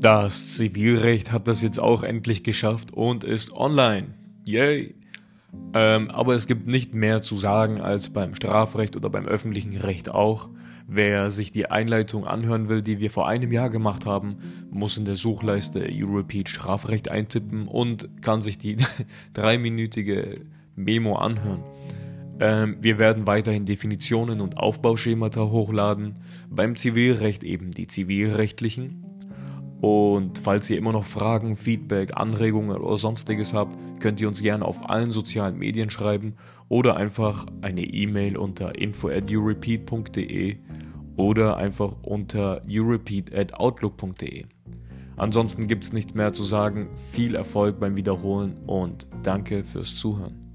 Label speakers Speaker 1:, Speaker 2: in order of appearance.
Speaker 1: Das Zivilrecht hat das jetzt auch endlich geschafft und ist online. Yay! Ähm, aber es gibt nicht mehr zu sagen als beim Strafrecht oder beim öffentlichen Recht auch. Wer sich die Einleitung anhören will, die wir vor einem Jahr gemacht haben, muss in der Suchleiste Europeat Strafrecht eintippen und kann sich die dreiminütige Memo anhören. Ähm, wir werden weiterhin Definitionen und Aufbauschemata hochladen, beim Zivilrecht eben die zivilrechtlichen und falls ihr immer noch Fragen, Feedback, Anregungen oder sonstiges habt, könnt ihr uns gerne auf allen sozialen Medien schreiben oder einfach eine E-Mail unter info@urepeat.de oder einfach unter urepeat@outlook.de. Ansonsten gibt es nichts mehr zu sagen. Viel Erfolg beim Wiederholen und danke fürs Zuhören.